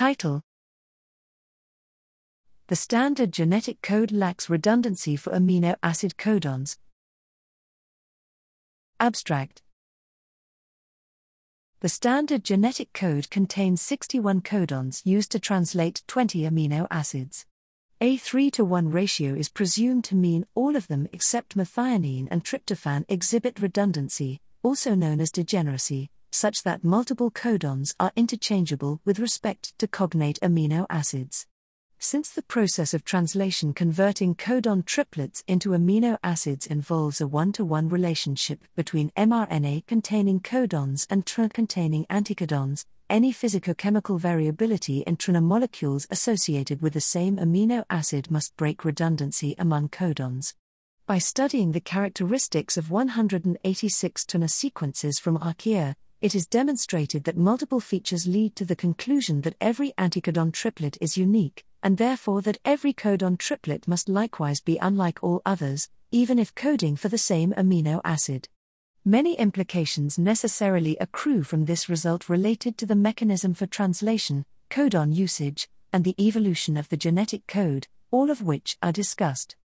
Title The standard genetic code lacks redundancy for amino acid codons. Abstract The standard genetic code contains 61 codons used to translate 20 amino acids. A 3 to 1 ratio is presumed to mean all of them except methionine and tryptophan exhibit redundancy, also known as degeneracy, such that multiple codons are interchangeable with respect to cognate amino acids. Since the process of translation converting codon triplets into amino acids involves a one to one relationship between mRNA containing codons and TRNA containing anticodons, any physicochemical variability in TRNA molecules associated with the same amino acid must break redundancy among codons. By studying the characteristics of 186 TRNA sequences from Archaea, it is demonstrated that multiple features lead to the conclusion that every anticodon triplet is unique, and therefore that every codon triplet must likewise be unlike all others, even if coding for the same amino acid. Many implications necessarily accrue from this result related to the mechanism for translation, codon usage, and the evolution of the genetic code, all of which are discussed.